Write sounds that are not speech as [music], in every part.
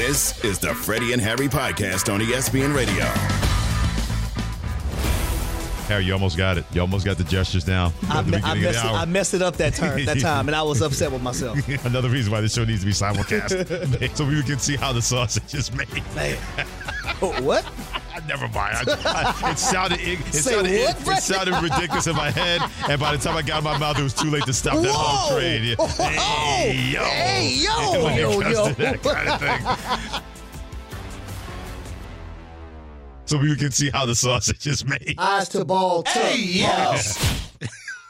This is the Freddie and Harry podcast on ESPN Radio. Harry, you almost got it. You almost got the gestures down. I, me- I, messed it, I, messed it, up that time, that [laughs] time, and I was upset with myself. [laughs] Another reason why this show needs to be simulcast, [laughs] so we can see how the sausage is made. Man. Oh, what? Never mind. I, I, it sounded it, it sounded what, it, it, sounded ridiculous in my head, and by the time I got in my mouth, it was too late to stop that whole train. Whoa. Hey, yo, hey, yo, yo, yo. That kind of thing. so we can see how the sausage is made. Eyes to ball. Hey, yes.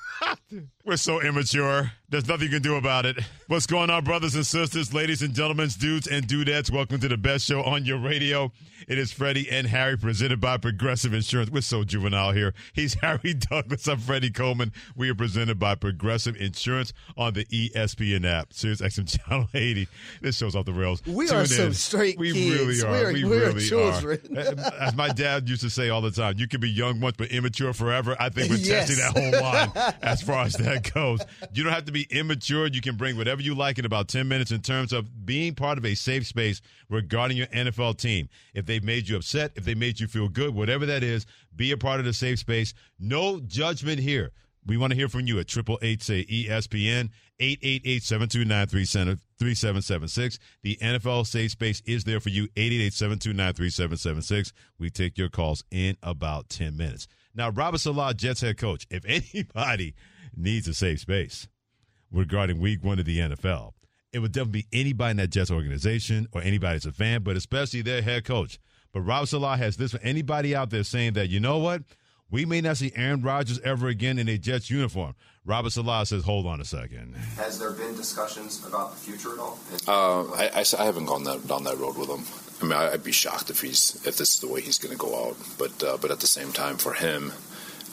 [laughs] We're so immature. There's nothing you can do about it. What's going on, brothers and sisters, ladies and gentlemen, dudes and dudettes? Welcome to the best show on your radio. It is Freddie and Harry, presented by Progressive Insurance. We're so juvenile here. He's [laughs] Harry Douglas. I'm Freddie Coleman. We are presented by Progressive Insurance on the ESPN app. Sirius XM Channel [laughs] 80. This show's off the rails. We Tune are in. some straight we kids. Really are. We're, we we're really children. [laughs] are. As my dad used to say all the time, you can be young once, but immature forever. I think we're yes. testing that whole line as far as that goes. You don't have to be immature. You can bring whatever you like in about 10 minutes in terms of being part of a safe space regarding your NFL team. If they've made you upset, if they made you feel good, whatever that is, be a part of the safe space. No judgment here. We want to hear from you at triple eight say ESPN eight eight eight seven two nine three three seven seven six. The NFL safe space is there for you. Eight eight eight seven two nine three seven seven six. We take your calls in about ten minutes. Now, Robert Saleh, Jets head coach. If [laughs] anybody needs a safe space regarding Week One of the NFL, it would definitely be anybody in that Jets organization or anybody that's a fan, but especially their head coach. But Rob Saleh has this for anybody out there saying that, you know what? We may not see Aaron Rodgers ever again in a Jets uniform. Robert Saleh says, hold on a second. Has there been discussions about the future at all? Uh, I, I, I, haven't gone that, down that road with him. I mean, I'd be shocked if he's if this is the way he's going to go out. But uh, but at the same time, for him,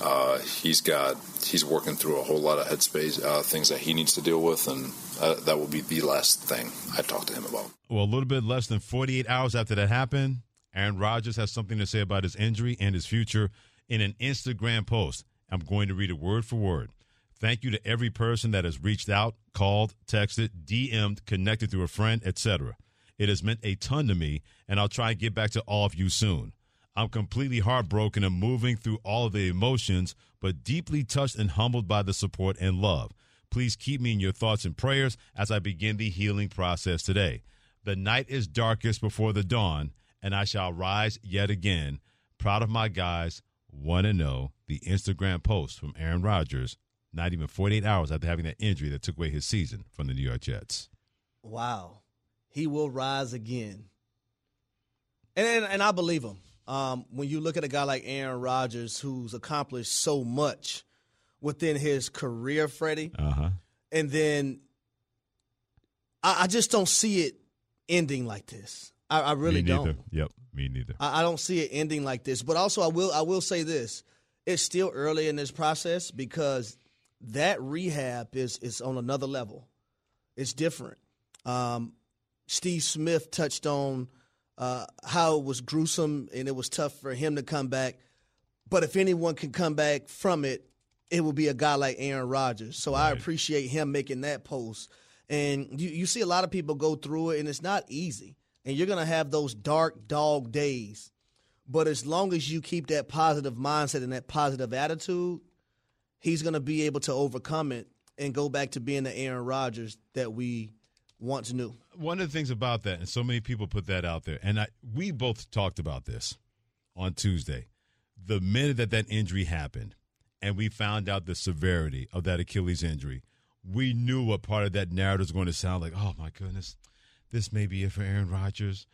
uh, he's got he's working through a whole lot of headspace uh, things that he needs to deal with, and uh, that will be the last thing I talk to him about. Well, a little bit less than 48 hours after that happened, Aaron Rodgers has something to say about his injury and his future in an Instagram post. I'm going to read it word for word. Thank you to every person that has reached out, called, texted, DM'd, connected through a friend, etc. It has meant a ton to me, and I'll try and get back to all of you soon. I'm completely heartbroken and moving through all of the emotions, but deeply touched and humbled by the support and love. Please keep me in your thoughts and prayers as I begin the healing process today. The night is darkest before the dawn, and I shall rise yet again. Proud of my guys. Want to know the Instagram post from Aaron Rodgers, not even 48 hours after having that injury that took away his season from the New York Jets. Wow. He will rise again. And, and I believe him. Um, when you look at a guy like Aaron Rodgers, who's accomplished so much within his career, Freddie, uh-huh. and then I, I, just don't see it ending like this. I, I really don't. Yep, me neither. I, I don't see it ending like this. But also, I will I will say this: it's still early in this process because that rehab is is on another level. It's different. Um, Steve Smith touched on uh, how it was gruesome and it was tough for him to come back. But if anyone can come back from it, it will be a guy like Aaron Rodgers. So right. I appreciate him making that post. And you, you see a lot of people go through it, and it's not easy. And you're going to have those dark dog days. But as long as you keep that positive mindset and that positive attitude, he's going to be able to overcome it and go back to being the Aaron Rodgers that we once knew. One of the things about that, and so many people put that out there, and I, we both talked about this on Tuesday. The minute that that injury happened, and we found out the severity of that Achilles injury, we knew what part of that narrative was going to sound like. Oh my goodness, this may be it for Aaron Rodgers.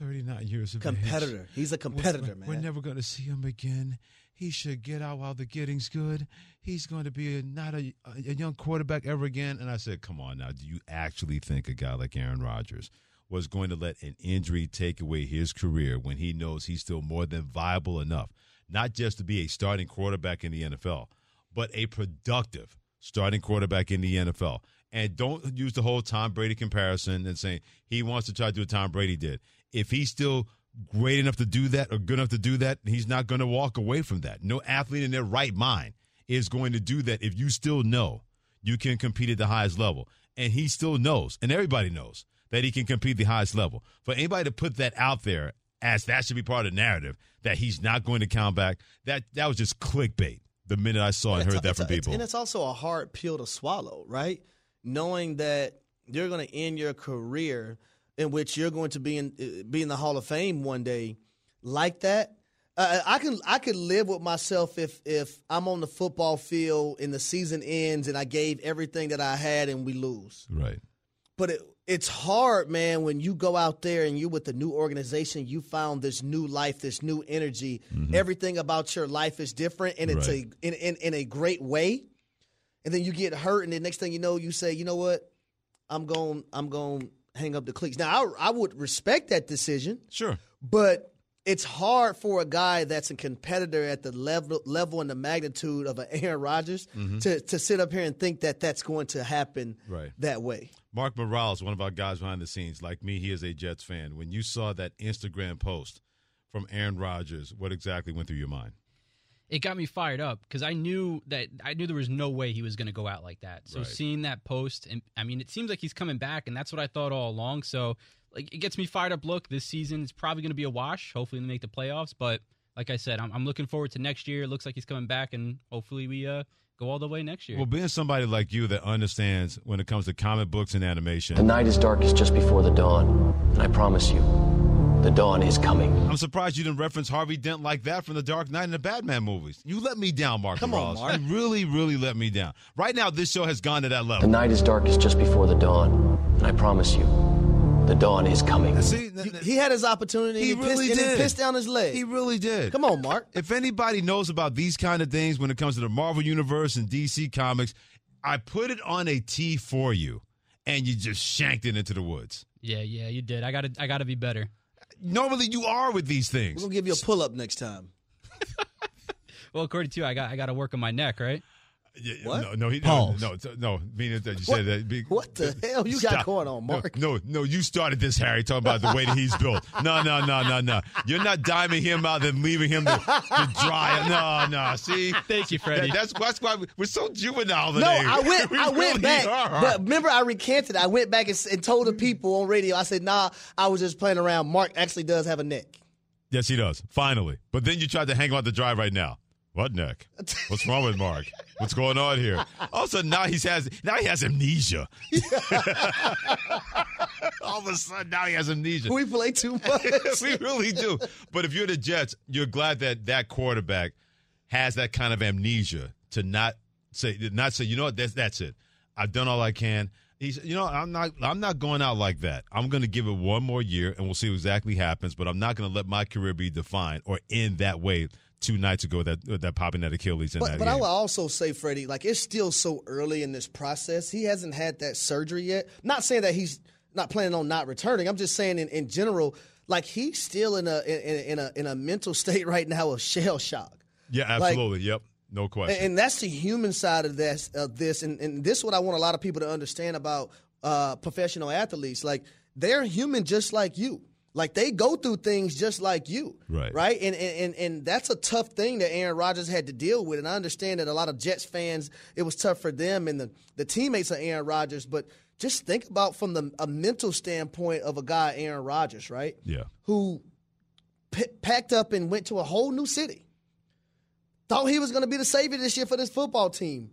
39 years of competitor. Age. He's a competitor, we're, man. We're never going to see him again. He should get out while the getting's good. He's going to be a, not a, a young quarterback ever again. And I said, come on now. Do you actually think a guy like Aaron Rodgers was going to let an injury take away his career when he knows he's still more than viable enough, not just to be a starting quarterback in the NFL, but a productive starting quarterback in the NFL? And don't use the whole Tom Brady comparison and saying he wants to try to do what Tom Brady did. If he's still great enough to do that or good enough to do that, he's not going to walk away from that. No athlete in their right mind is going to do that if you still know you can compete at the highest level. And he still knows, and everybody knows, that he can compete the highest level. For anybody to put that out there as that should be part of the narrative that he's not going to count back, that that was just clickbait. The minute I saw and heard that from people, and it's also a hard pill to swallow, right? Knowing that you're going to end your career in which you're going to be in uh, be in the Hall of Fame one day, like that. Uh, I can I could live with myself if if I'm on the football field and the season ends and I gave everything that I had and we lose. Right. But it, it's hard, man, when you go out there and you're with a new organization, you found this new life, this new energy. Mm-hmm. Everything about your life is different, and it's right. a in, in in a great way. And then you get hurt, and the next thing you know, you say, you know what, I'm going, I'm going hang up the cleats. Now, I, I would respect that decision, sure, but it's hard for a guy that's a competitor at the level level and the magnitude of an [laughs] Aaron Rodgers mm-hmm. to to sit up here and think that that's going to happen right. that way. Mark Morales, one of our guys behind the scenes, like me, he is a Jets fan. When you saw that Instagram post from Aaron Rodgers, what exactly went through your mind? It got me fired up because I knew that I knew there was no way he was going to go out like that. So right. seeing that post, and I mean, it seems like he's coming back, and that's what I thought all along. So like, it gets me fired up. Look, this season is probably going to be a wash. Hopefully, they make the playoffs, but like I said, I'm, I'm looking forward to next year. It looks like he's coming back, and hopefully, we uh, go all the way next year. Well, being somebody like you that understands when it comes to comic books and animation. The night is darkest just before the dawn, and I promise you, the dawn is coming. I'm surprised you didn't reference Harvey Dent like that from the Dark Knight and the Batman movies. You let me down, Mark. Come Morales. on, Mark. You really, really let me down. Right now, this show has gone to that level. The night is darkest just before the dawn, and I promise you, the dawn is coming. See, he, he had his opportunity. He, he really pissed, did. he pissed down his leg. He really did. Come on, Mark. If anybody knows about these kind of things when it comes to the Marvel Universe and DC Comics, I put it on a tee for you, and you just shanked it into the woods. Yeah, yeah, you did. I got to, I got to be better. Normally, you are with these things. We're gonna give you a pull up next time. [laughs] well, according to you, I got, I got to work on my neck, right? Yeah, what? No, no, he, Pause. no, no, no. Meaning that you what? said that. Be, what the [laughs] hell you stop. got going on, Mark? No, no, no, you started this, Harry, talking about the way that he's built. [laughs] No, no, no, no, no. You're not diming him out and leaving him to, to dry. No, no. See, thank you, Freddie. That, that's that's why we're so juvenile today. No, I went, [laughs] we I really went back. Are. But remember, I recanted. I went back and, and told the people on radio. I said, "Nah, I was just playing around. Mark actually does have a neck." Yes, he does. Finally, but then you tried to hang him out the drive right now. What neck? What's wrong with Mark? What's going on here? All of a sudden now he has now he has amnesia. [laughs] All of a sudden now he has amnesia. We play too much. [laughs] we really do. But if you're the Jets, you're glad that that quarterback has that kind of amnesia to not say not say you know what that's that's it. I've done all I can. He's, you know, I'm not, I'm not going out like that. I'm going to give it one more year, and we'll see what exactly happens. But I'm not going to let my career be defined or end that way two nights ago that that popping that Achilles in but, that But game. I will also say, Freddie, like it's still so early in this process. He hasn't had that surgery yet. Not saying that he's not planning on not returning. I'm just saying in, in general, like he's still in a in, in a in a mental [laughs] state right now of shell shock. Yeah, absolutely. Like, yep. No question. And, and that's the human side of this of this. And, and this is what I want a lot of people to understand about uh, professional athletes. Like they're human just like you. Like they go through things just like you, right? Right, and and and that's a tough thing that Aaron Rodgers had to deal with. And I understand that a lot of Jets fans, it was tough for them and the the teammates of Aaron Rodgers. But just think about from the a mental standpoint of a guy, Aaron Rodgers, right? Yeah, who p- packed up and went to a whole new city. Thought he was going to be the savior this year for this football team,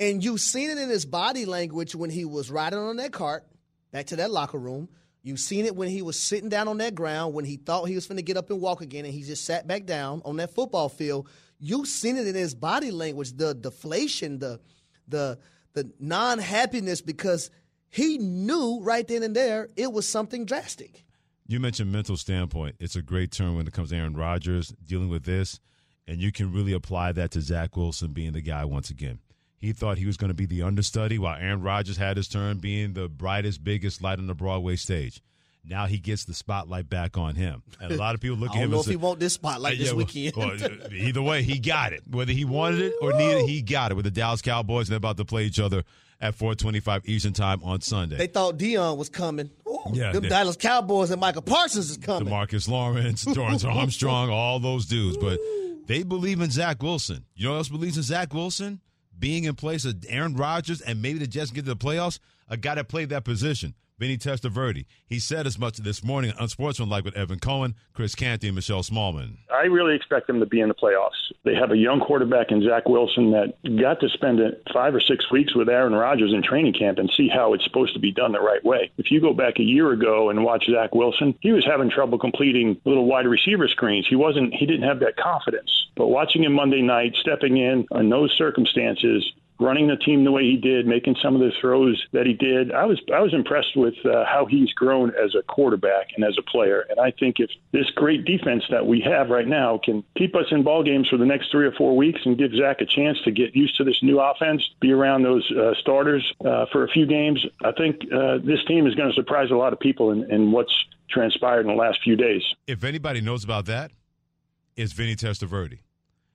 and you've seen it in his body language when he was riding on that cart back to that locker room You've seen it when he was sitting down on that ground, when he thought he was going to get up and walk again, and he just sat back down on that football field. You've seen it in his body language, the deflation, the the the non happiness, because he knew right then and there it was something drastic. You mentioned mental standpoint. It's a great term when it comes to Aaron Rodgers dealing with this, and you can really apply that to Zach Wilson being the guy once again. He thought he was going to be the understudy while Aaron Rodgers had his turn being the brightest, biggest light on the Broadway stage. Now he gets the spotlight back on him. And a lot of people look [laughs] at him I don't know and if say, he want this spotlight uh, this yeah, weekend. Well, uh, either way, he got it. Whether he wanted it or needed it, he got it with the Dallas Cowboys and they're about to play each other at 425 Eastern Time on Sunday. They thought Dion was coming. Ooh, Yeah, them Dallas Cowboys and Micah Parsons is coming. Demarcus Lawrence, [laughs] Dorance Armstrong, all those dudes. But they believe in Zach Wilson. You know who else believes in Zach Wilson? Being in place of Aaron Rodgers and maybe the Jets get to the playoffs, a guy that played that position. Vinny Testaverde. He said as much this morning on Unsportsmanlike with Evan Cohen, Chris Canty, and Michelle Smallmon. I really expect them to be in the playoffs. They have a young quarterback in Zach Wilson that got to spend five or six weeks with Aaron Rodgers in training camp and see how it's supposed to be done the right way. If you go back a year ago and watch Zach Wilson, he was having trouble completing little wide receiver screens. He wasn't. He didn't have that confidence. But watching him Monday night, stepping in in those circumstances, running the team the way he did, making some of the throws that he did. I was I was impressed with uh, how he's grown as a quarterback and as a player. And I think if this great defense that we have right now can keep us in ball games for the next three or four weeks and give Zach a chance to get used to this new offense, be around those uh, starters uh, for a few games, I think uh, this team is going to surprise a lot of people in, in what's transpired in the last few days. If anybody knows about that, it's Vinny Testaverde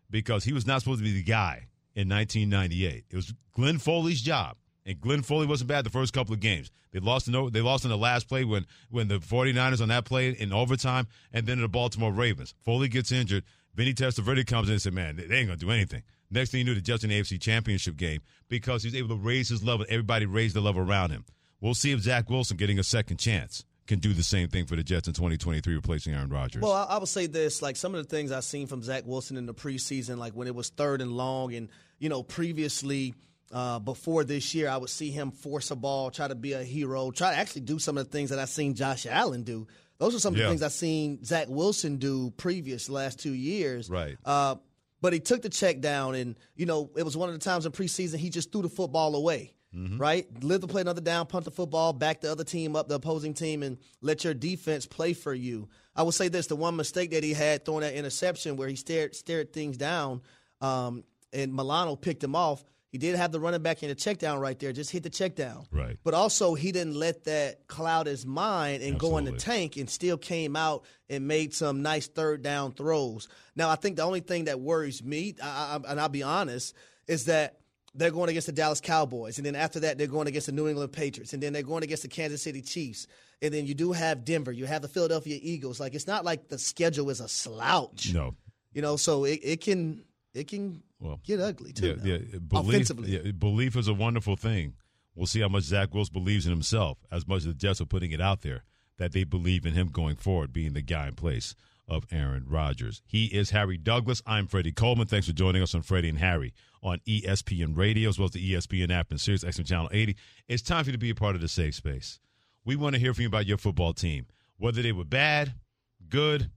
because he was not supposed to be the guy in 1998. It was Glenn Foley's job. And Glenn Foley wasn't bad the first couple of games. They lost in they lost in the last play when when the 49ers on that play in overtime and then the Baltimore Ravens. Foley gets injured. Vinny Testaverde comes in and said, "Man, they ain't gonna do anything." Next thing you knew, the Jets in the AFC Championship game because he was able to raise his level. Everybody raised the level around him. We'll see if Zach Wilson getting a second chance can do the same thing for the Jets in 2023, replacing Aaron Rodgers. Well, I, I would say this: like some of the things I've seen from Zach Wilson in the preseason, like when it was third and long, and you know previously. Uh, before this year, I would see him force a ball, try to be a hero, try to actually do some of the things that I've seen Josh Allen do. Those are some of the things I've seen Zach Wilson do previous last two years. Right. Uh, but he took the check down, and you know it was one of the times in preseason he just threw the football away. Mm-hmm. Right, live to play another down, punt the football, back the other team up, the opposing team, and let your defense play for you. I will say this: the one mistake that he had throwing that interception, where he stared stared things down, um, and Milano picked him off. He did have the running back in the check down right there, just hit the check down. Right. But also, he didn't let that cloud his mind and Absolutely. go in the tank and still came out and made some nice third down throws. Now, I think the only thing that worries me, I, I, and I'll be honest, is that they're going against the Dallas Cowboys, and then after that, they're going against the New England Patriots, and then they're going against the Kansas City Chiefs, and then you do have Denver, you have the Philadelphia Eagles. Like it's not like the schedule is a slouch. No, you know, so it, it can it can well, get ugly too. Yeah, yeah. Belief, offensively, yeah, belief is a wonderful thing. We'll see how much Zach Wilson believes in himself, as much as the Jets are putting it out there that they believe in him going forward, being the guy in place of Aaron Rodgers. He is Harry Douglas. I'm Freddie Coleman. Thanks for joining us on Freddie and Harry on ESPN Radio as well as the ESPN app and Sirius XM Channel 80. It's time for you to be a part of the safe space. We want to hear from you about your football team, whether they were bad, good,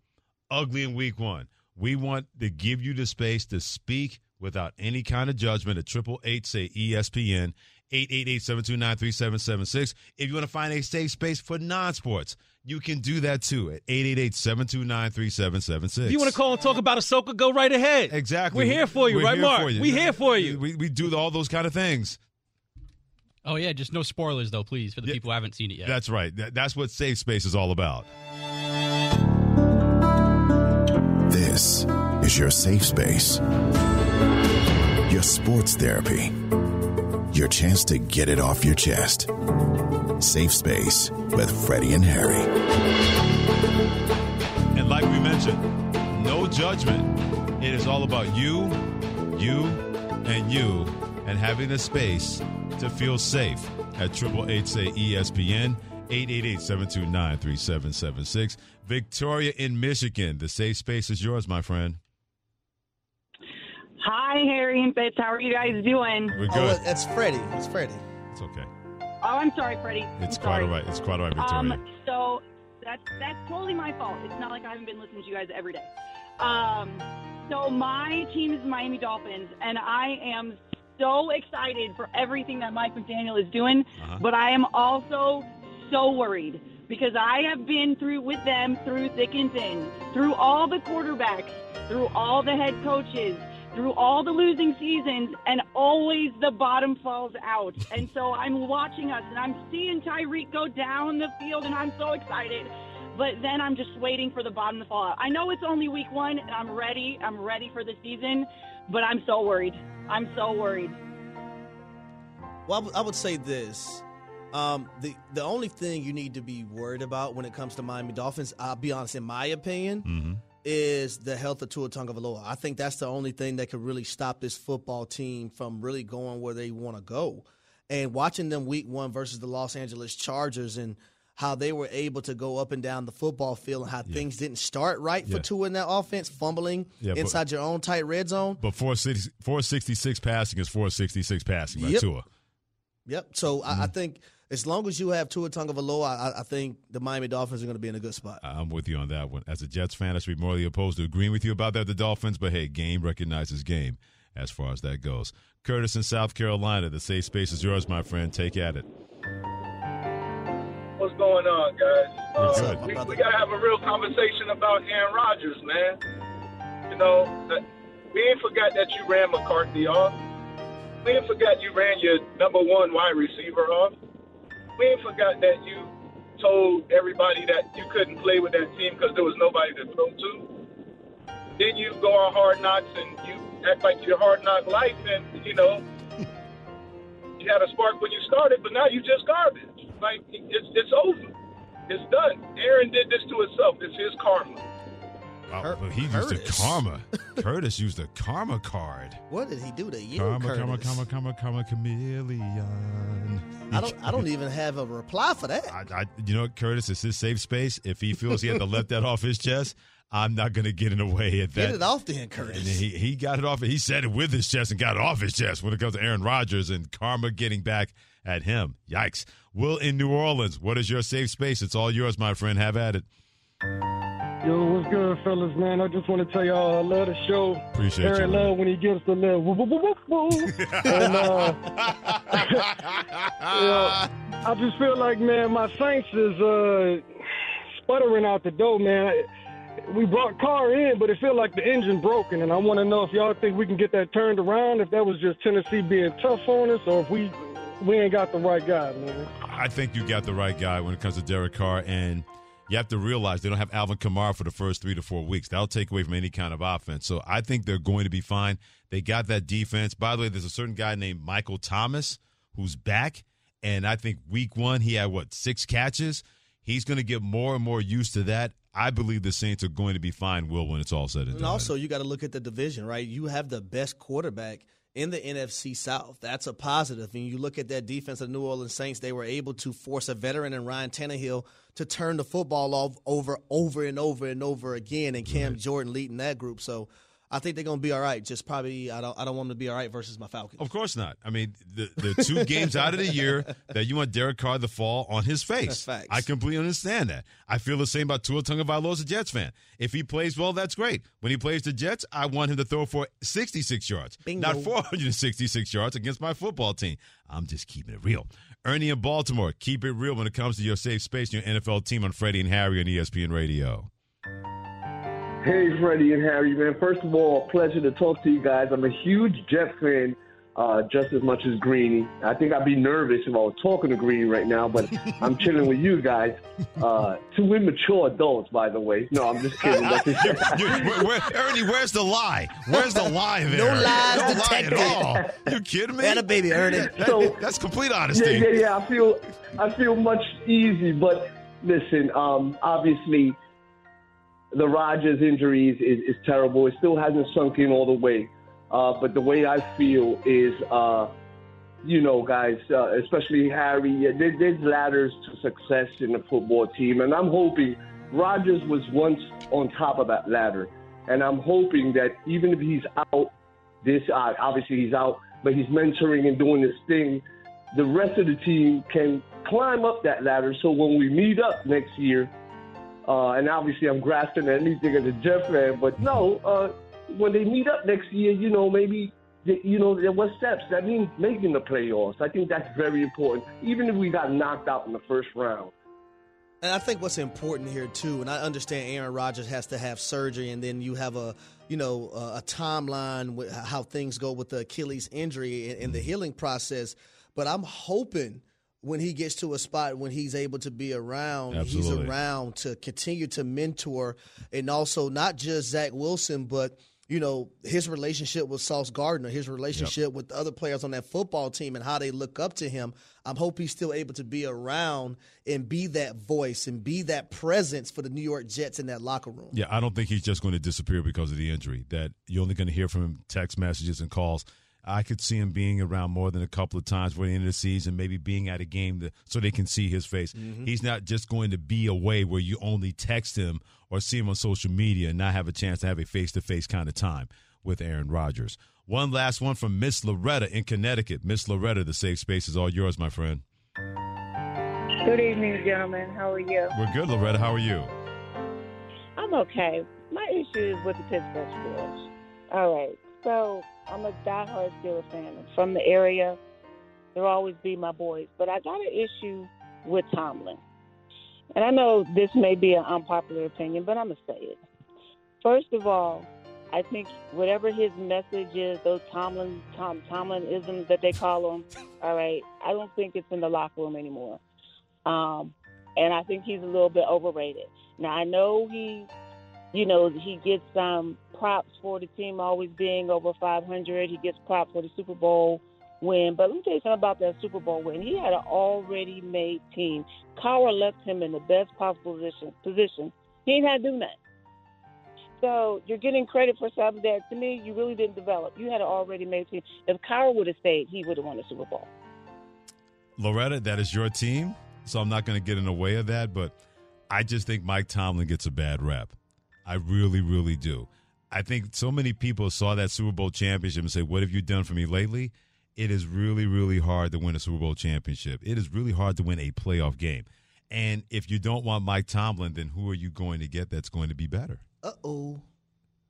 ugly in week one. We want to give you the space to speak without any kind of judgment at triple eight say ESPN 888-729-3776. If you want to find a safe space for non-sports, you can do that too at 888-729-3776. If you want to call and talk about Ahsoka, go right ahead. Exactly. We're here for you, We're right, here Mark? for you. We here for you. We, we do all those kind of things. Oh yeah, just no spoilers though, please, for the Yeah, people who haven't seen it yet. That's right. That's what safe space is all about. This is your safe space. Your sports therapy. Your chance to get it off your chest. Safe space with Freddie and Harry. And like we mentioned, no judgment. It is all about you, you, and you, and having the space to feel safe at triple eight say ESPN. 888-729-3776. Victoria in Michigan. The safe space is yours, my friend. Hi, Harry and Fitz. How are you guys doing? We're Oh, good. that's Freddie. It's Freddie. It's okay. Oh, I'm sorry, Freddie. It's I'm quite all right. It's quite all right, Victoria. Um, so that's that's totally my fault. It's not like I haven't been listening to you guys every day. Um, so my team is Miami Dolphins, and I am so excited for everything that Mike McDaniel is doing. Uh-huh. But I am also so worried because I have been through with them through thick and thin, through all the quarterbacks, through all the head coaches, through all the losing seasons, and always the bottom falls out. And so I'm watching us and I'm seeing Tyreek go down the field, and I'm so excited. But then I'm just waiting for the bottom to fall out. I know it's only week one, and I'm ready. I'm ready for the season, but I'm so worried. I'm so worried. Well, I would- would say this. Um, the the only thing you need to be worried about when it comes to Miami Dolphins, I'll be honest, in my opinion, Mm-hmm. Is the health of Tua Tagovailoa. I think that's the only thing that could really stop this football team from really going where they want to go. And watching them week one versus the Los Angeles Chargers and how they were able to go up and down the football field and how yeah. things didn't start right for yeah. Tua in that offense, fumbling yeah, inside your own tight red zone. But 466 passing is 466 passing by yep. Tua. Yep. So mm-hmm. I, I, think as long as you have Tua Tagovailoa, I, I think the Miami Dolphins are going to be in a good spot. I'm with you on that one. As a Jets fan, I should be morally opposed to agreeing with you about that, the Dolphins. But hey, game recognizes game as far as that goes. Curtis in South Carolina, the safe space is yours, my friend. Take at it what's going on, guys? Uh, we, we got to have a real conversation about Aaron Rodgers, man. You know, we ain't forgot that you ran McCarthy off. We ain't forgot you ran your number one wide receiver off. We ain't forgot that you told everybody that you couldn't play with that team because there was nobody to throw to. Then you go on hard knocks and you act like you're hard knock life, and you know [laughs] you had a spark when you started, but now you just garbage. Like it's it's over. It's done. Aaron did this to himself. It's his karma. Oh, but he used a karma. [laughs] Curtis used a karma card. What did he do to you, karma, Curtis? Karma, karma, karma, karma, chameleon. I don't. I don't even have a reply for that. I, I, you know, what, Curtis, it's his safe space. If he feels he had to let that off his chest, I'm not going to get in the way of that. Get it off then, Curtis. And he, he got it off. He said it with his chest and got it off his chest when it comes to Aaron Rodgers and karma getting back at him. Yikes. Will in New Orleans, what is your safe space? It's all yours, my friend. Have at it. Yo, what's good, fellas, man? I just want to tell y'all I love the show. Appreciate Aaron you. love when he gives the little woo woo woo woo woo. [laughs] and uh, [laughs] know, I just feel like, man, my Saints is uh, sputtering out the door, man. We brought Carr in, but it feel like the engine broken, and I want to know if y'all think we can get that turned around. If that was just Tennessee being tough on us, or if we we ain't got the right guy, man. I think you got the right guy when it comes to Derek Carr, and you have to realize they don't have Alvin Kamara for the first three to four weeks. That'll take away from any kind of offense. So I think they're going to be fine. They got that defense. By the way, there's a certain guy named Michael Thomas who's back, and I think week one he had what six catches. He's going to get more and more used to that. I believe the Saints are going to be fine, Will, when it's all said and, and done. And also, you got to look at the division, right? You have the best quarterback in the NFC South. That's a positive. And you look at that defense of New Orleans Saints, they were able to force a veteran in Ryan Tannehill to turn the football off over, over and over and over again, and Cam. Jordan leading that group. So I think they're going to be all right. Just probably, I don't, I don't want them to be all right versus my Falcons. Of course not. I mean, the the two games out of the year [laughs] that you want Derek Carr to fall on his face. That's I completely understand that. I feel the same about Tua Tagovailoa as a Jets fan. If he plays well, that's great. When he plays the Jets, I want him to throw for 66 yards, Bingo. not 466 yards against my football team. I'm just keeping it real. Ernie in Baltimore, keep it real when it comes to your safe space, your NFL team on Freddie and Harry on ESPN Radio. Hey, Freddie and Harry, man. First of all, pleasure to talk to you guys. I'm a huge Jet fan, uh, just as much as Greeny. I think I'd be nervous if I was talking to Greeny right now, but [laughs] I'm chilling with you guys. Uh, two immature adults, by the way. No, I'm just kidding. [laughs] you, where, where, Ernie, where's the lie? Where's the lie there? No lies no detected. lie at all. You kidding me? And a baby, Ernie. So, That's complete honesty. Yeah, yeah, yeah. I feel, I feel much easy, but listen, um, obviously – the Rodgers injuries is, is terrible. It still hasn't sunk in all the way. Uh, but the way I feel is, uh, you know, guys, uh, especially Harry, there, there's ladders to success in the football team. And I'm hoping Rodgers was once on top of that ladder. And I'm hoping that even if he's out, this uh, obviously he's out, but he's mentoring and doing this thing, the rest of the team can climb up that ladder. So when we meet up next year, uh, and obviously, I'm grasping at anything as a Jet fan. But no, uh, when they meet up next year, you know, maybe you know, what steps? That means making the playoffs. I think that's very important, even if we got knocked out in the first round. And I think what's important here too, and I understand Aaron Rodgers has to have surgery, and then you have a you know a, timeline with how things go with the Achilles injury and the healing process. But I'm hoping when he gets to a spot when he's able to be around, Absolutely. he's around to continue to mentor and also not just Zach Wilson, but you know his relationship with Sauce Gardner, his relationship yep. with other players on that football team, and how they look up to him. I'm hope he's still able to be around and be that voice and be that presence for the New York Jets in that locker room. Yeah, I don't think he's just going to disappear because of the injury. That you're only going to hear from him text messages and calls. I could see him being around more than a couple of times for the end of the season, maybe being at a game to, so they can see his face. Mm-hmm. He's not just going to be away where you only text him or see him on social media and not have a chance to have a face to face kind of time with Aaron Rodgers. One last one from Miss Loretta in Connecticut. Miss Loretta, the safe space is all yours, my friend. Good evening, gentlemen. How are you? We're good, Loretta. How are you? I'm okay. My issue is with the Pittsburgh Steelers. All right. So I'm a diehard Steelers fan. From the area. They'll always be my boys. But I got an issue with Tomlin. And I know this may be an unpopular opinion, but I'm going to say it. First of all, I think whatever his message is, those Tomlin Tom Tomlin isms that they call him, all right, I don't think it's in the locker room anymore. Um, and I think he's a little bit overrated. Now I know he, you know, he gets some props for the team always being over 500. He gets props for the Super Bowl win. But let me tell you something about that Super Bowl win. He had an already made team. Cowher left him in the best possible position. Position. He ain't had to do nothing. So you're getting credit for something that, to me, you really didn't develop. You had an already made team. If Cowher would have stayed, he would have won the Super Bowl. Loretta, that is your team so I'm not going to get in the way of that. But I just think Mike Tomlin gets a bad rep. I really, really do. I think so many people saw that Super Bowl championship and say, What have you done for me lately? It is really, really hard to win a Super Bowl championship. It is really hard to win a playoff game. And if you don't want Mike Tomlin, then who are you going to get that's going to be better? Uh oh.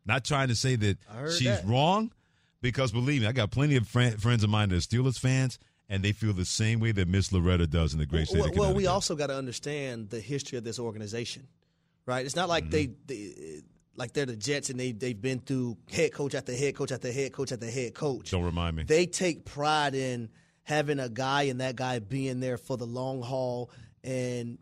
Not trying to say that she's that. wrong, because believe me, I got plenty of friends of mine that are Steelers fans, and they feel the same way that Miss Loretta does in the great state well, of Connecticut. Well, we also got to understand the history of this organization, right? It's not like mm-hmm. they, they like they're the Jets and they they've been through head coach after head coach after head coach after head coach. Don't remind me. They take pride in having a guy and that guy being there for the long haul and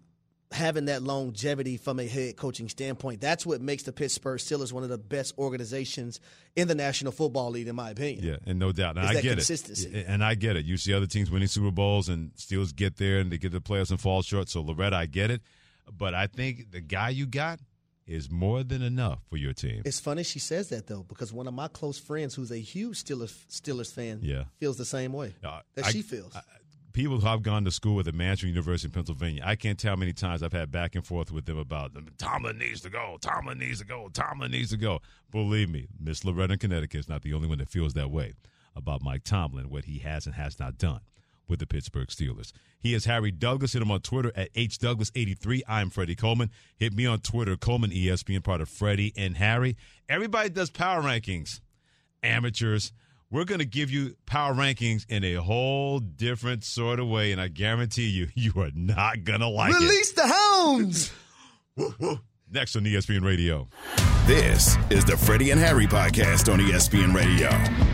having that longevity from a head coaching standpoint. That's what makes the Pittsburgh Steelers one of the best organizations in the National Football League, in my opinion. Yeah, and no doubt. And I get it. And I get it. You see other teams winning Super Bowls and Steelers get there and they get the playoffs and fall short. So Loretta, I get it. But I think the guy you got is more than enough for your team. It's funny she says that though, because one of my close friends, who's a huge Steelers Steelers fan, yeah. feels the same way uh, that I, she feels. I, people who I've gone to school with at Manchester University in Pennsylvania, I can't tell how many times I've had back and forth with them about Tomlin needs to go, Tomlin needs to go, Tomlin needs to go. Believe me, Miss Loretta in Connecticut is not the only one that feels that way about Mike Tomlin, what he has and has not done with the Pittsburgh Steelers. He is Harry Douglas. Hit him on Twitter at HDouglas83. I'm Freddie Coleman. Hit me on Twitter, Coleman ESPN, part of Freddie and Harry. Everybody does power rankings. Amateurs we're going to give you power rankings in a whole different sort of way, and I guarantee you, [laughs] you are not going to like Release it. the hounds! [laughs] Next on ESPN Radio. This is the Freddie and Harry podcast on ESPN Radio.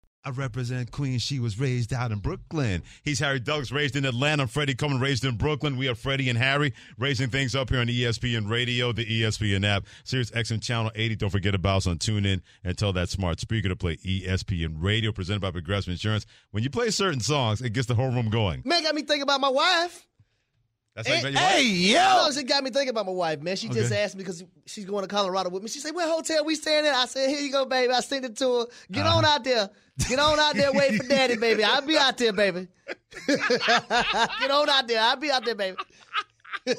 I represent Queens. She was raised out in Brooklyn. He's Harry Douglas, raised in Atlanta. Freddie Coleman, raised in Brooklyn. We are Freddie and Harry, raising things up here on ESPN Radio, the ESPN app, Sirius XM Channel 80. Don't forget about us on TuneIn and tell that smart speaker to play ESPN Radio, presented by Progressive Insurance. When you play certain songs, it gets the whole room going. Man, got me thinking about my wife. That's how you met your wife? hey, yo! No, she got me thinking about my wife, man. She just Okay. asked me because she's going to Colorado with me. She said, "What hotel we staying at?" I said, "Here you go, baby." I sent it to her. Get Uh-huh. on out there. Get on out there. Wait for daddy, baby. I'll be out there, baby. [laughs] Get on out there. I'll be out there, baby. [laughs]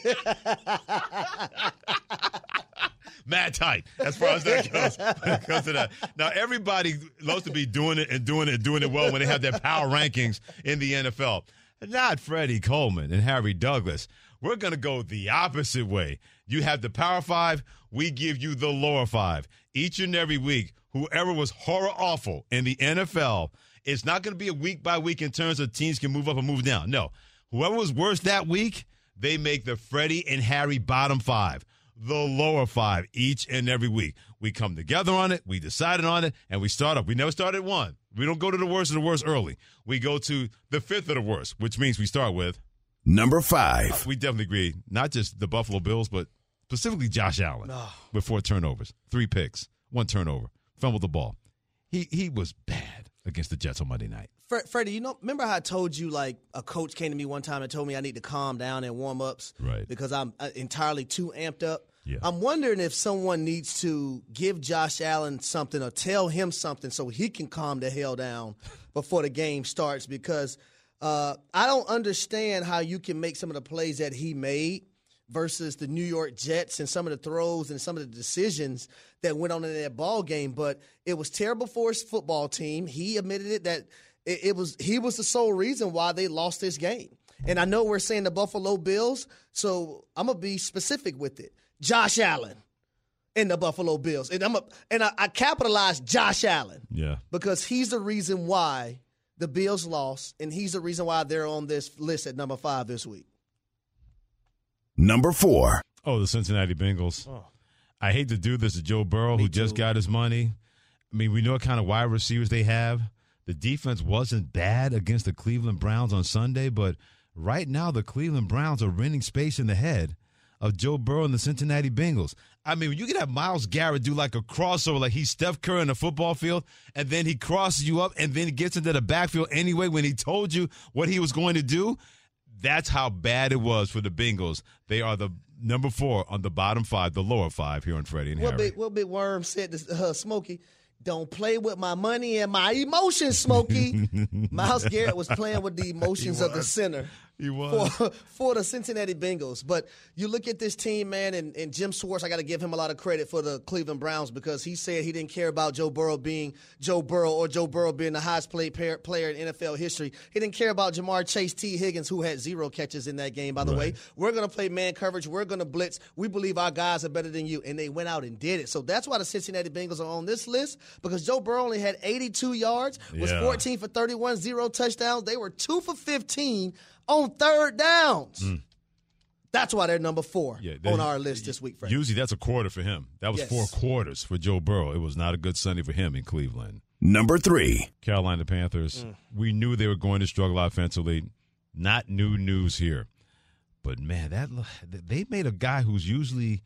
mad tight as far as that goes. [laughs] when it comes to that. Now everybody loves to be doing it and doing it and doing it well when they have their power rankings in the NFL. Not Freddie Coleman and Harry Douglas. We're gonna go the opposite way. You have the power five, we give you the lower five. Each and every week, whoever was horror awful in the NFL, it's not gonna be a week by week in terms of teams can move up and move down. No. Whoever was worse that week, they make the Freddie and Harry bottom five the lower five each and every week. We come together on it, we decided on it, and we start up. We never start at one. We don't go to the worst of the worst early. We go to the fifth of the worst, which means we start with Number five. We definitely agree, not just the Buffalo Bills, but specifically Josh Allen with four turnovers, three picks, one turnover, fumbled the ball. He he was bad against the Jets on Monday night. Fre- Freddie, you know, remember how I told you like a coach came to me one time and told me I need to calm down and warm ups, Right. Because I'm uh, entirely too amped up. Yeah. I'm wondering if someone needs to give Josh Allen something or tell him something so he can calm the hell down [laughs] before the game starts because uh, I don't understand how you can make some of the plays that he made versus the New York Jets and some of the throws and some of the decisions that went on in that ball game. But it was terrible for his football team. He admitted it that it, it was he was the sole reason why they lost this game. And I know we're saying the Buffalo Bills, so I'm gonna be specific with it. Josh Allen and the Buffalo Bills, and I'm a, and I, I capitalized Josh Allen Yeah. because he's the reason why the Bills lost, and he's the reason why they're on this list at number five this week. Number four. Oh, the Cincinnati Bengals. Oh. I hate to do this to Joe Burrow, who just got his money. I mean, we know what kind of wide receivers they have. The defense wasn't bad against the Cleveland Browns on Sunday, but right now the Cleveland Browns are renting space in the head of Joe Burrow and the Cincinnati Bengals. I mean, you could have Myles Garrett do like a crossover, like he's Steph Curry in a football field, and then he crosses you up and then he gets into the backfield anyway when he told you what he was going to do. That's how bad it was for the Bengals. They are the number four on the bottom five, the lower five here on Freddie and What Harry. big what big worm said to uh, Smokey? Don't play with my money and my emotions, Smokey. [laughs] Myles Garrett was playing with the emotions of the center. He was. For, [laughs] for the Cincinnati Bengals. But you look at this team, man, and, and Jim Schwartz, I got to give him a lot of credit for the Cleveland Browns because he said he didn't care about Joe Burrow being Joe Burrow or Joe Burrow being the highest played player, player in NFL history. He didn't care about Ja'Marr Chase Tee Higgins, who had zero catches in that game, by the way. We're going to play man coverage. We're going to blitz. We believe our guys are better than you. And they went out and did it. So that's why the Cincinnati Bengals are on this list because Joe Burrow only had 82 yards, was Yeah. 14 for 31, zero touchdowns. They were two for 15 on third downs. That's why they're number four Mm. Yeah, they- on our list this week, Frank. Usually that's a quarter for him. That was Yes. four quarters for Joe Burrow. It was not a good Sunday for him in Cleveland. Number three. Carolina Panthers. Mm. We knew they were going to struggle offensively. Not new news here. But man, that they made a guy who's usually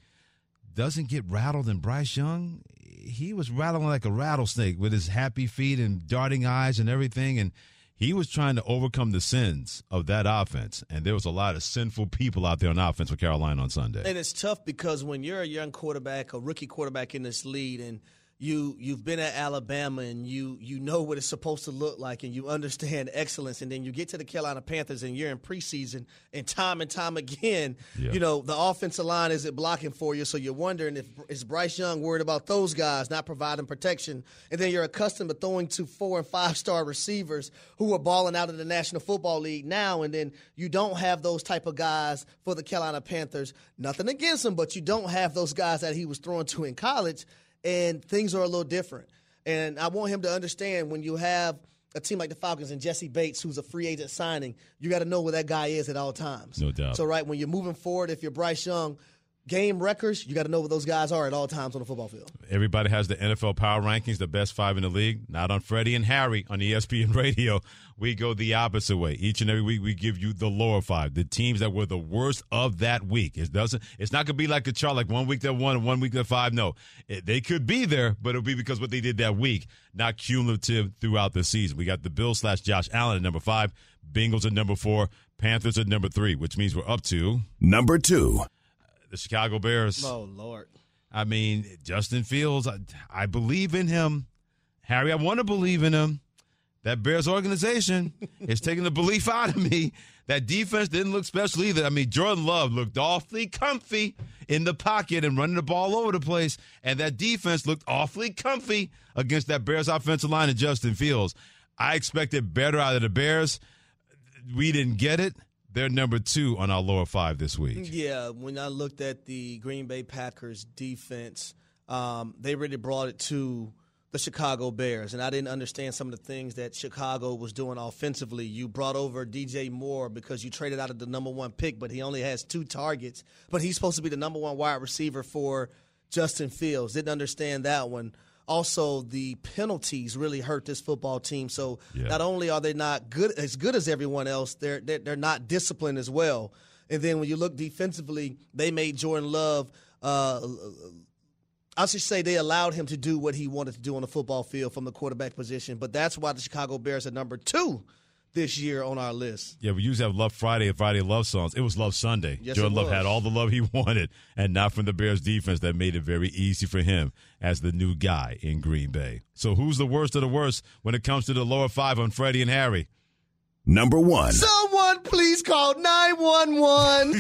doesn't get rattled in Bryce Young. He was rattling like a rattlesnake with his happy feet and darting eyes and everything and he was trying to overcome the sins of that offense, and there was a lot of sinful people out there on offense for Carolina on Sunday. And it's tough because when you're a young quarterback, a rookie quarterback in this league, and you you've been at Alabama and you you know what it's supposed to look like and you understand [laughs] excellence, and then you get to the Carolina Panthers and you're in preseason, and time and time again, Yeah. you know the offensive line isn't blocking for you, so you're wondering if is Bryce Young worried about those guys not providing protection, and then you're accustomed to throwing to four and five star receivers who are balling out of the National Football League now, and then you don't have those type of guys for the Carolina Panthers. Nothing against them, but you don't have those guys that he was throwing to in college, and things are a little different. And I want him to understand when you have a team like the Falcons and Jessie Bates, who's a free agent signing, you got to know where that guy is at all times. No doubt. So, right when you're moving forward, if you're Bryce Young, game records, you got to know what those guys are at all times on the football field. Everybody has the NFL power rankings, the best five in the league. Not on Freddie and Harry on ESPN [laughs] Radio. We go the opposite way. Each and every week, we give you the lower five, the teams that were the worst of that week. It doesn't. It's not going to be like a chart, like one week they're one and one week they're five. No, it, they could be there, but it'll be because what they did that week, not cumulative throughout the season. We got the Bills slash Josh Allen at number five, Bengals at number four, Panthers at number three, which means we're up to number two the Chicago Bears. Oh Lord. I mean, Justin Fields, I, I believe in him. Harry, I want to believe in him. That Bears organization [laughs] is taking the belief out of me. That defense didn't look special either. I mean, Jordan Love looked awfully comfy in the pocket and running the ball over the place. And that defense looked awfully comfy against that Bears offensive line and Justin Fields. I expected better out of the Bears. We didn't get it. They're number two on our lower five this week. Yeah, when I looked at the Green Bay Packers defense, um, they really brought it to the Chicago Bears, and I didn't understand some of the things that Chicago was doing offensively. You brought over DJ Moore because you traded out of the number one pick, but he only has two targets. But he's supposed to be the number one wide receiver for Justin Fields. Didn't understand that one also the penalties really hurt this football team. So yeah. not only are they not good as good as everyone else, they're, they're they're not disciplined as well. And then when you look defensively, they made Jordan Love. Uh, I should say they allowed him to do what he wanted to do on the football field from the quarterback position. But that's why the Chicago Bears are number two this year on our list. Yeah, we usually have Love Friday and Friday Love songs. It was Love Sunday. Yes, Jordan Love had all the love he [laughs] wanted, and not from the Bears defense that made it very easy for him as the new guy in Green Bay. So who's the worst of the worst when it comes to the lower five on Freddie and Harry? Number one. Someone please call 911. [laughs]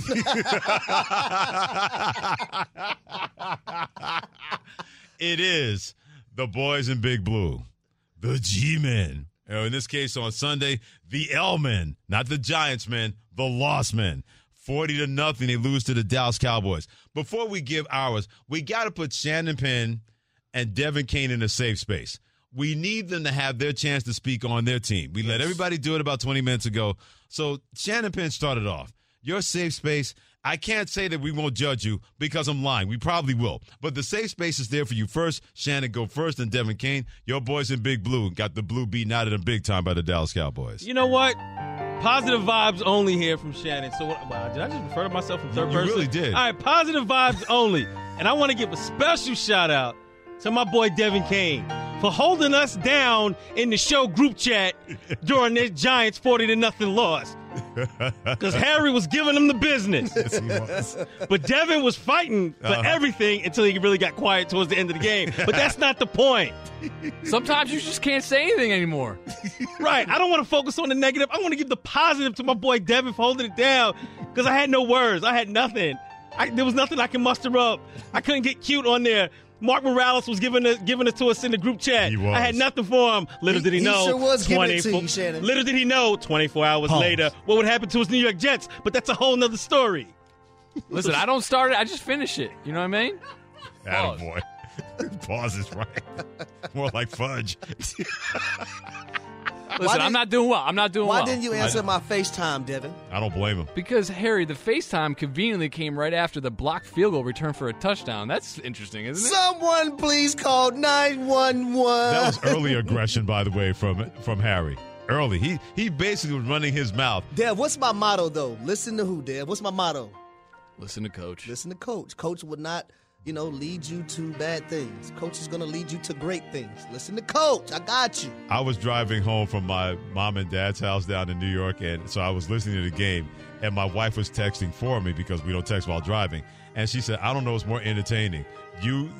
it is the boys in Big Blue, the G Men or Oh, in this case on Sunday, the L men, not the Giants men, the lost men. 40 to nothing, they lose to the Dallas Cowboys. Before we give ours, we got to put Shannon Penn and Devin Kane in a safe space. We need them to have their chance to speak on their team. We yes. let everybody do it about 20 minutes ago. So Shannon Penn started off. Your safe space, I can't say that we won't judge you because I'm lying. We probably will. But the safe space is there for you first. Shannon, go first, and Devin Kane. Your boys in Big Blue got the blue beaten out of them big time by the Dallas Cowboys. You know what? Positive vibes only here from Shannon. So, wow, did I just refer to myself in third you person? You really did. All right, positive vibes only. And I want to give a special shout out to my boy Devin Kane for holding us down in the show group chat during this Giants 40 to nothing loss. [laughs] Because Harry was giving him the business. Yes, but Devin was fighting for uh-huh. everything until he really got quiet towards the end of the game. But [laughs] that's not the point. Sometimes you just can't say anything anymore. [laughs] right. I don't want to focus on the negative. I want to give the positive to my boy Devin for holding it down because I had no words. I had nothing. I, there was nothing I can muster up. I couldn't get cute on there. Mark Morales was giving it, giving it to us in the group chat. I had nothing for him. Little did he, he know. Sure was 24, you, Shannon. Little did he know. Twenty four hours Pause. later, what would happen to his New York Jets? But that's a whole nother story. Listen, I don't start it. I just finish it. You know what I mean? Pause. boy. [laughs] Pause is right. [laughs] More like fudge. [laughs] Listen, I'm not doing well. I'm not doing why well. Why didn't you answer my FaceTime, Devin? I don't blame him. Because, Harry, the FaceTime conveniently came right after the blocked field goal return for a touchdown. That's interesting, isn't it? Someone please call 911. That was early [laughs] aggression, by the way, from from Harry. Early. He he basically was running his mouth. Dev, what's my motto, though? Listen to who, Dev? What's my motto? Listen to Coach. Listen to Coach. Coach would not – you know, lead you to bad things. Coach is going to lead you to great things. Listen to coach. I got you. I was driving home from my mom and dad's house down in New York, and so I was listening to the game, and my wife was texting for me because we don't text while driving. And she said, I don't know what's more entertaining. You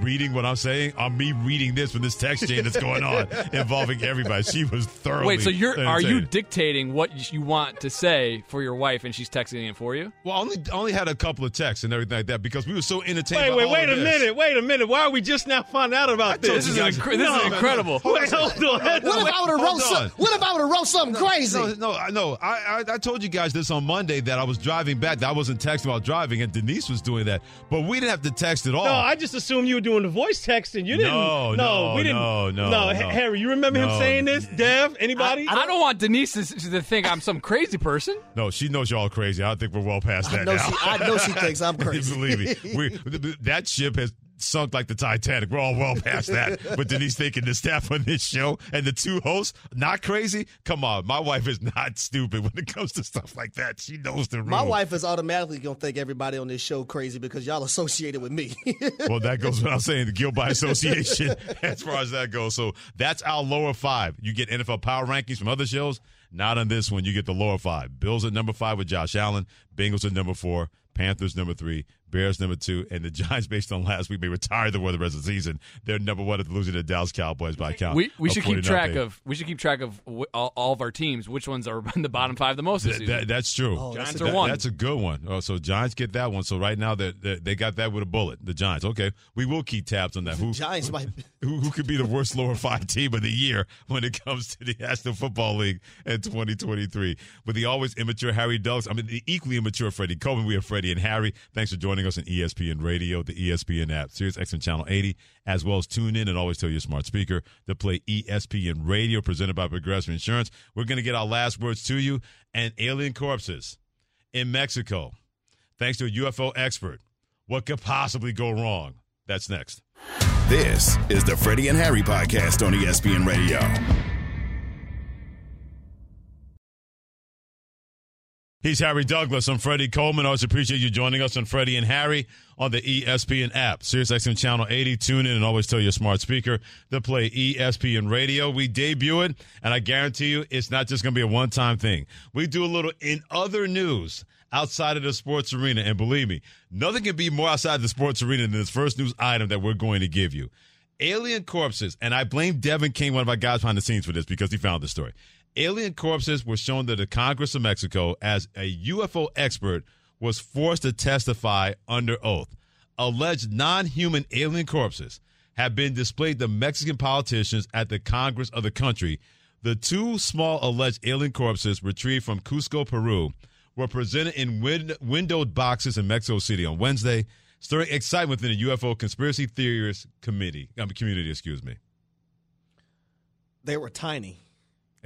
reading what I'm saying on me reading this from this text chain that's going on [laughs] involving everybody. She was thoroughly. Wait, so you're are you dictating what you want to say for your wife, and she's texting it for you? Well, only only had a couple of texts and everything like that because we were so entertained. Wait, wait, wait a minute, wait a minute. Why are we just now finding out about this? This is, inc- this is incredible. Wait, hold on. What if I would have wrote some, What if I would have wrote something crazy? No, no, I. I, I I told you guys this on Monday that I was driving back. That I wasn't texting while driving, and Denise was doing that, but we didn't have to text at all. No, I just assumed you you were doing the voice texting. You didn't. No, no, we didn't. no, no, no. no. Harry, you remember him saying this? Dev, anybody? I, don't want Denise to, to think I'm some crazy person. No, she knows y'all crazy. I think we're well past I that know now. she- I know she thinks I'm [laughs] crazy. Believe me, [laughs] we, that ship has sunk like the Titanic. We're all well past that. [laughs] but Denise thinking the staff on this show and the two hosts not crazy. Come on, my wife is not stupid when it comes to stuff like that. She knows the rules. My wife is automatically gonna think everybody on this show crazy because y'all associated with me. [laughs] well, that goes without saying. The guilt by [laughs] association, as far as that goes. So that's our lower five. You get NFL power rankings from other shows. Not on this one. You get the lower five. Bills at number five with Josh Allen. Bengals at number four. Panthers number three. Bears number two. And the Giants, based on last week, may retire the the rest of the season. They're number one after losing to the Dallas Cowboys by count. We, we should keep track nothing. of we should keep track of wh- all, all of our teams. Which ones are [laughs] in the bottom five the most this That- season? that- that's true. Oh, Giants That- are one. That's a good one. Oh, so Giants get that one. So right now they they they got that with a bullet. The Giants. Okay, we will keep tabs on that. Who Giants might. [laughs] who, who could be the worst lower five team of the year when it comes to the National Football League in 2023. With the always immature Harry Douglas, I mean, the equally immature Freddie Coleman, we have Freddie and Harry. Thanks for joining us on ESPN Radio, the ESPN app, Sirius XM Channel 80, as well as tune in and always tell your smart speaker to play ESPN Radio, presented by Progressive Insurance. We're going to get our last words to you and alien corpses in Mexico. Thanks to a UFO expert. What could possibly go wrong? That's next. This is the Freddie and Harry podcast on ESPN Radio. He's Harry Douglas. I'm Freddie Coleman. I Always appreciate you joining us on Freddie and Harry on the ESPN app. Sirius XM Channel 80. Tune in and always tell your smart speaker to play ESPN Radio. We debut it, and I guarantee you it's not just going to be a one time thing. We do a little in other news outside of the sports arena. And believe me, nothing can be more outside the sports arena than this first news item that we're going to give you. Alien corpses, and I blame Devin King, one of our guys behind the scenes, for this because he found the story. Alien corpses were shown to the Congress of Mexico as a UFO expert was forced to testify under oath. Alleged non human alien corpses have been displayed to Mexican politicians at the Congress of the country. The two small alleged alien corpses retrieved from Cusco, Peru, were presented in win- windowed boxes in Mexico City on Wednesday, stirring excitement within the UFO conspiracy theorist committee, um, community. Excuse me, they were tiny.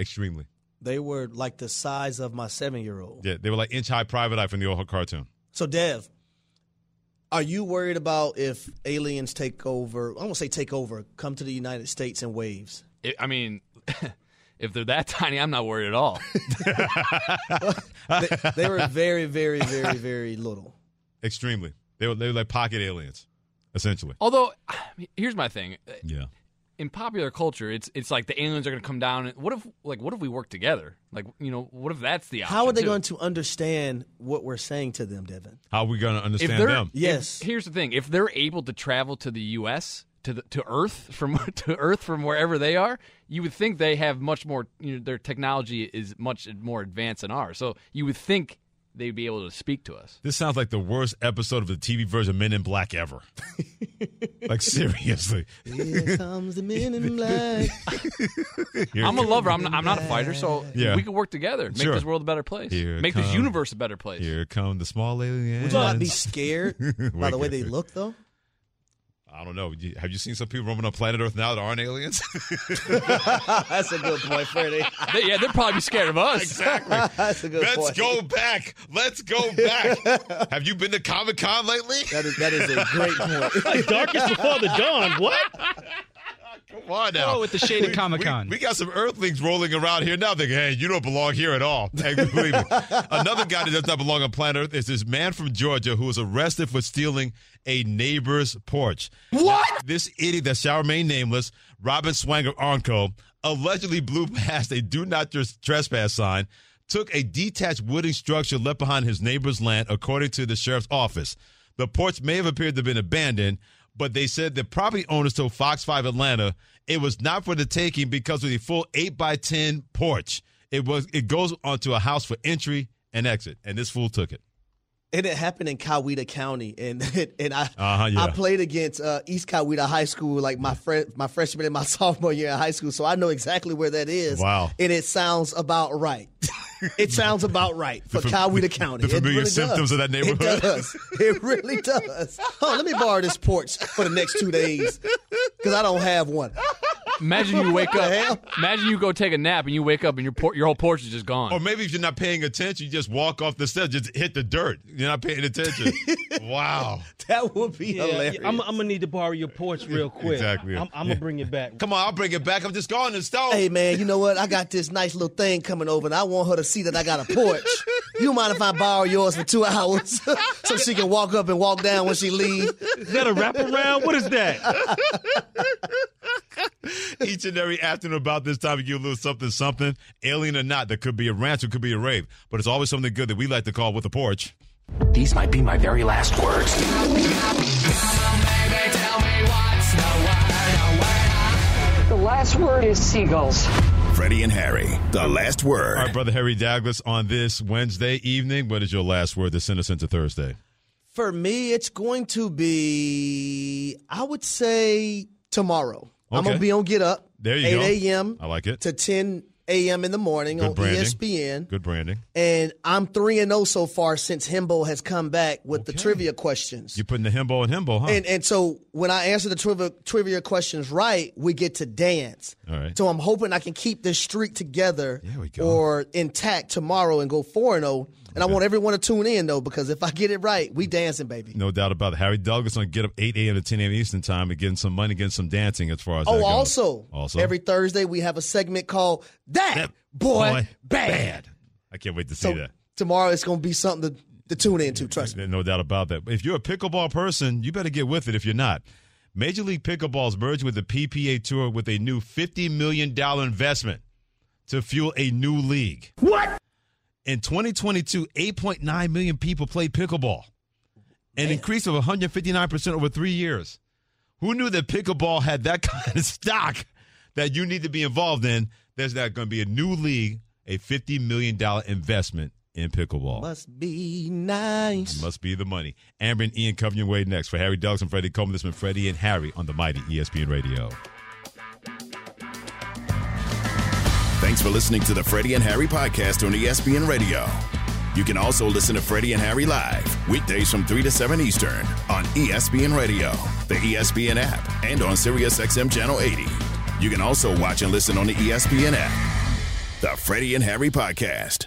Extremely. They were like the size of my seven year old. Yeah, they were like inch high private eye from the old cartoon. So, Dev, are you worried about if aliens take over? I won't say take over, come to the United States in waves? I- I mean, [laughs] if they're that tiny, I'm not worried at all. [laughs] they, they were very, very, very, very little. Extremely. They were they were like pocket aliens, essentially. Although, [sighs] here's my thing. Yeah. In popular culture, it's it's like the aliens are going to come down. And what if like what if we work together? Like you know, what if that's the option? How are they too? going to understand what we're saying to them, Devin? How are we going to understand they're, them? if- here's the thing: if they're able to travel to the U.S. to the, to Earth from [laughs] to Earth from wherever they are, you would think they have much more. You know, their technology is much more advanced than ours. So you would think they'd be able to speak to us. This sounds like the worst episode of the TV version of Men in Black ever. [laughs] like seriously. Here comes the men in black. [laughs] I'm a lover. I'm not, I'm not a fighter. So Yeah. we could work together, make Sure. this world a better place, Here make this universe a better place. Here come the small aliens. Would you not be scared [laughs] by the way they look, though? I don't know. Have you seen some people roaming on planet Earth now that aren't aliens? [laughs] That's a good point, Freddie. [laughs] They- yeah, they'd probably be scared of us. exactly. [laughs] That's a good Let's point. go back. Let's go back. Have you been to Comic Con lately? That is that is a great point. Like darkest before the dawn. What? On now. Oh, with the shade of Comic-Con. We, we got some Earthlings rolling around here now thinking, hey, you don't belong here at all. Hey, believe me. [laughs] Another guy that does not belong on planet Earth is this man from Georgia who was arrested for stealing a neighbor's porch. What? this idiot that shall remain nameless, Robin Swanger Arnco, allegedly blew past a do not trespass sign, took a detached wooden structure left behind his neighbor's land, according to the sheriff's office. The porch may have appeared to have been abandoned, but they said the property owners told Fox 5 Atlanta it was not for the taking because of the full 8 by 10 porch. It was it goes onto a house for entry and exit, and this fool took it. And it happened in Coweta County, and [laughs] and I Uh-huh, yeah. I played against uh, East Coweta High School like my fre- my freshman and my [laughs] sophomore year in high school, so I know exactly where that is. Wow. and it sounds about right. [laughs] it sounds about right for The Coweta County. the familiar really symptoms does. of that neighborhood. It does. It really does. Oh, let me borrow this porch for the next two days because I don't have one. Imagine you [laughs] wake What the hell? up. Imagine you go take a nap and you wake up and your por- your whole porch is just gone. Or maybe if you're not paying attention, you just walk off the steps, just hit the dirt. You're not paying attention. [laughs] wow. That would be Yeah, hilarious. I'm, I'm gonna need to borrow your porch real [laughs] quick. Exactly. I'm, I'm gonna bring it back. Come on, I'll bring it back. I'm just going to stone. Hey man, you know what? I got this nice little thing coming over, and I want her to see that I got a porch. You mind if I borrow yours for two hours so she can walk up and walk down when she leaves? Is that a wraparound? What is that? [laughs] Each and every afternoon about this time, you get a little something, something, alien or not. That could be a ranch, it could be a rave, but it's always something good that we like to call with a porch. These might be my very last words. The last word is seagulls. Freddie and Harry, the last word. All right, brother Harry Douglas, on this Wednesday evening, what is your last word to send us into Thursday? For me, it's going to be, I would say, tomorrow. I'm going to be on Get Up. There you 8 go. a.m. I like it. to 10 a.m. in the morning Good on branding. ESPN. Good branding. And I'm 3 and 0 so far since Himbo has come back with the trivia questions. You're putting the himbo and himbo, huh? And and so when I answer the trivia trivia questions right, we get to dance. All right. So I'm hoping I can keep this streak together or intact tomorrow and go 4 and 0. And I want everyone to tune in though because if I get it right, we dancing, baby. No doubt about it. Harry Douglas on Get Up 8 a.m. to 10 a.m. Eastern Time and getting some money, getting some dancing as far as Oh, also, Also. every Thursday we have a segment called That, Boy, Bad. I can't wait to see So that. tomorrow it's going to be something to, to tune into, trust me. No doubt about that. If you're a pickleball person, you better get with it if you're not. Major League Pickleball is merging with the PPA Tour with a new $50 million investment to fuel a new league. What? In 2022, 8.9 million people played pickleball, an increase of 159% over three years. Who knew that pickleball had that [laughs] kind of stock that you need to be involved in? There's not going to be a new league, a $50 million investment in pickleball. Must be nice. Must be the money. Amber and Ian covering your way next. For Harry Douglas and Freddie Coleman, this has been Freddie and Harry on the mighty ESPN Radio. Thanks for listening to the Freddie and Harry podcast on ESPN Radio. You can also listen to Freddie and Harry live weekdays from 3 to 7 Eastern on ESPN Radio, the ESPN app, and on SiriusXM Channel 80. You can also watch and listen on the ESPN app. The Freddie and Harry podcast.